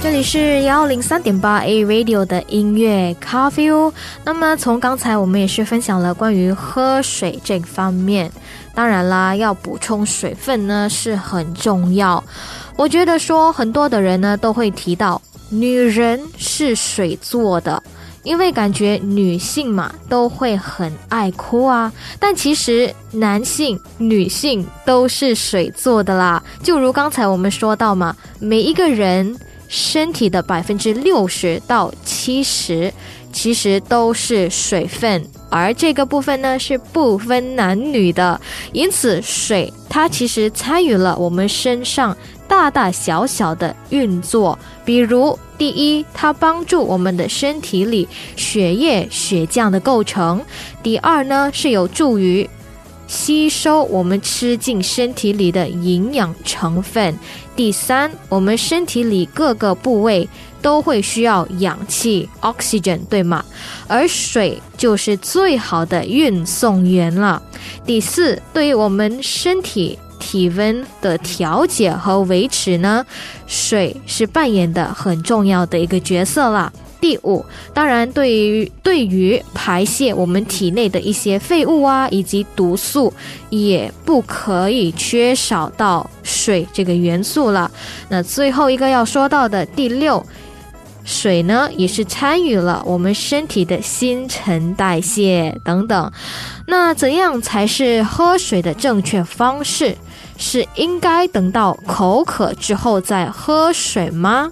这里是幺零三点八 A Radio 的音乐咖啡屋。那么从刚才我们也是分享了关于喝水这方面，当然啦，要补充水分呢是很重要。我觉得说很多的人呢都会提到，女人是水做的。因为感觉女性嘛都会很爱哭啊，但其实男性、女性都是水做的啦。就如刚才我们说到嘛，每一个人身体的百分之六十到七十其实都是水分，而这个部分呢是不分男女的。因此，水它其实参与了我们身上大大小小的运作，比如。第一，它帮助我们的身体里血液、血浆的构成；第二呢，是有助于吸收我们吃进身体里的营养成分；第三，我们身体里各个部位都会需要氧气 （oxygen），对吗？而水就是最好的运送源了。第四，对于我们身体。体温的调节和维持呢，水是扮演的很重要的一个角色啦。第五，当然对于对于排泄我们体内的一些废物啊，以及毒素，也不可以缺少到水这个元素了。那最后一个要说到的第六，水呢也是参与了我们身体的新陈代谢等等。那怎样才是喝水的正确方式？是应该等到口渴之后再喝水吗？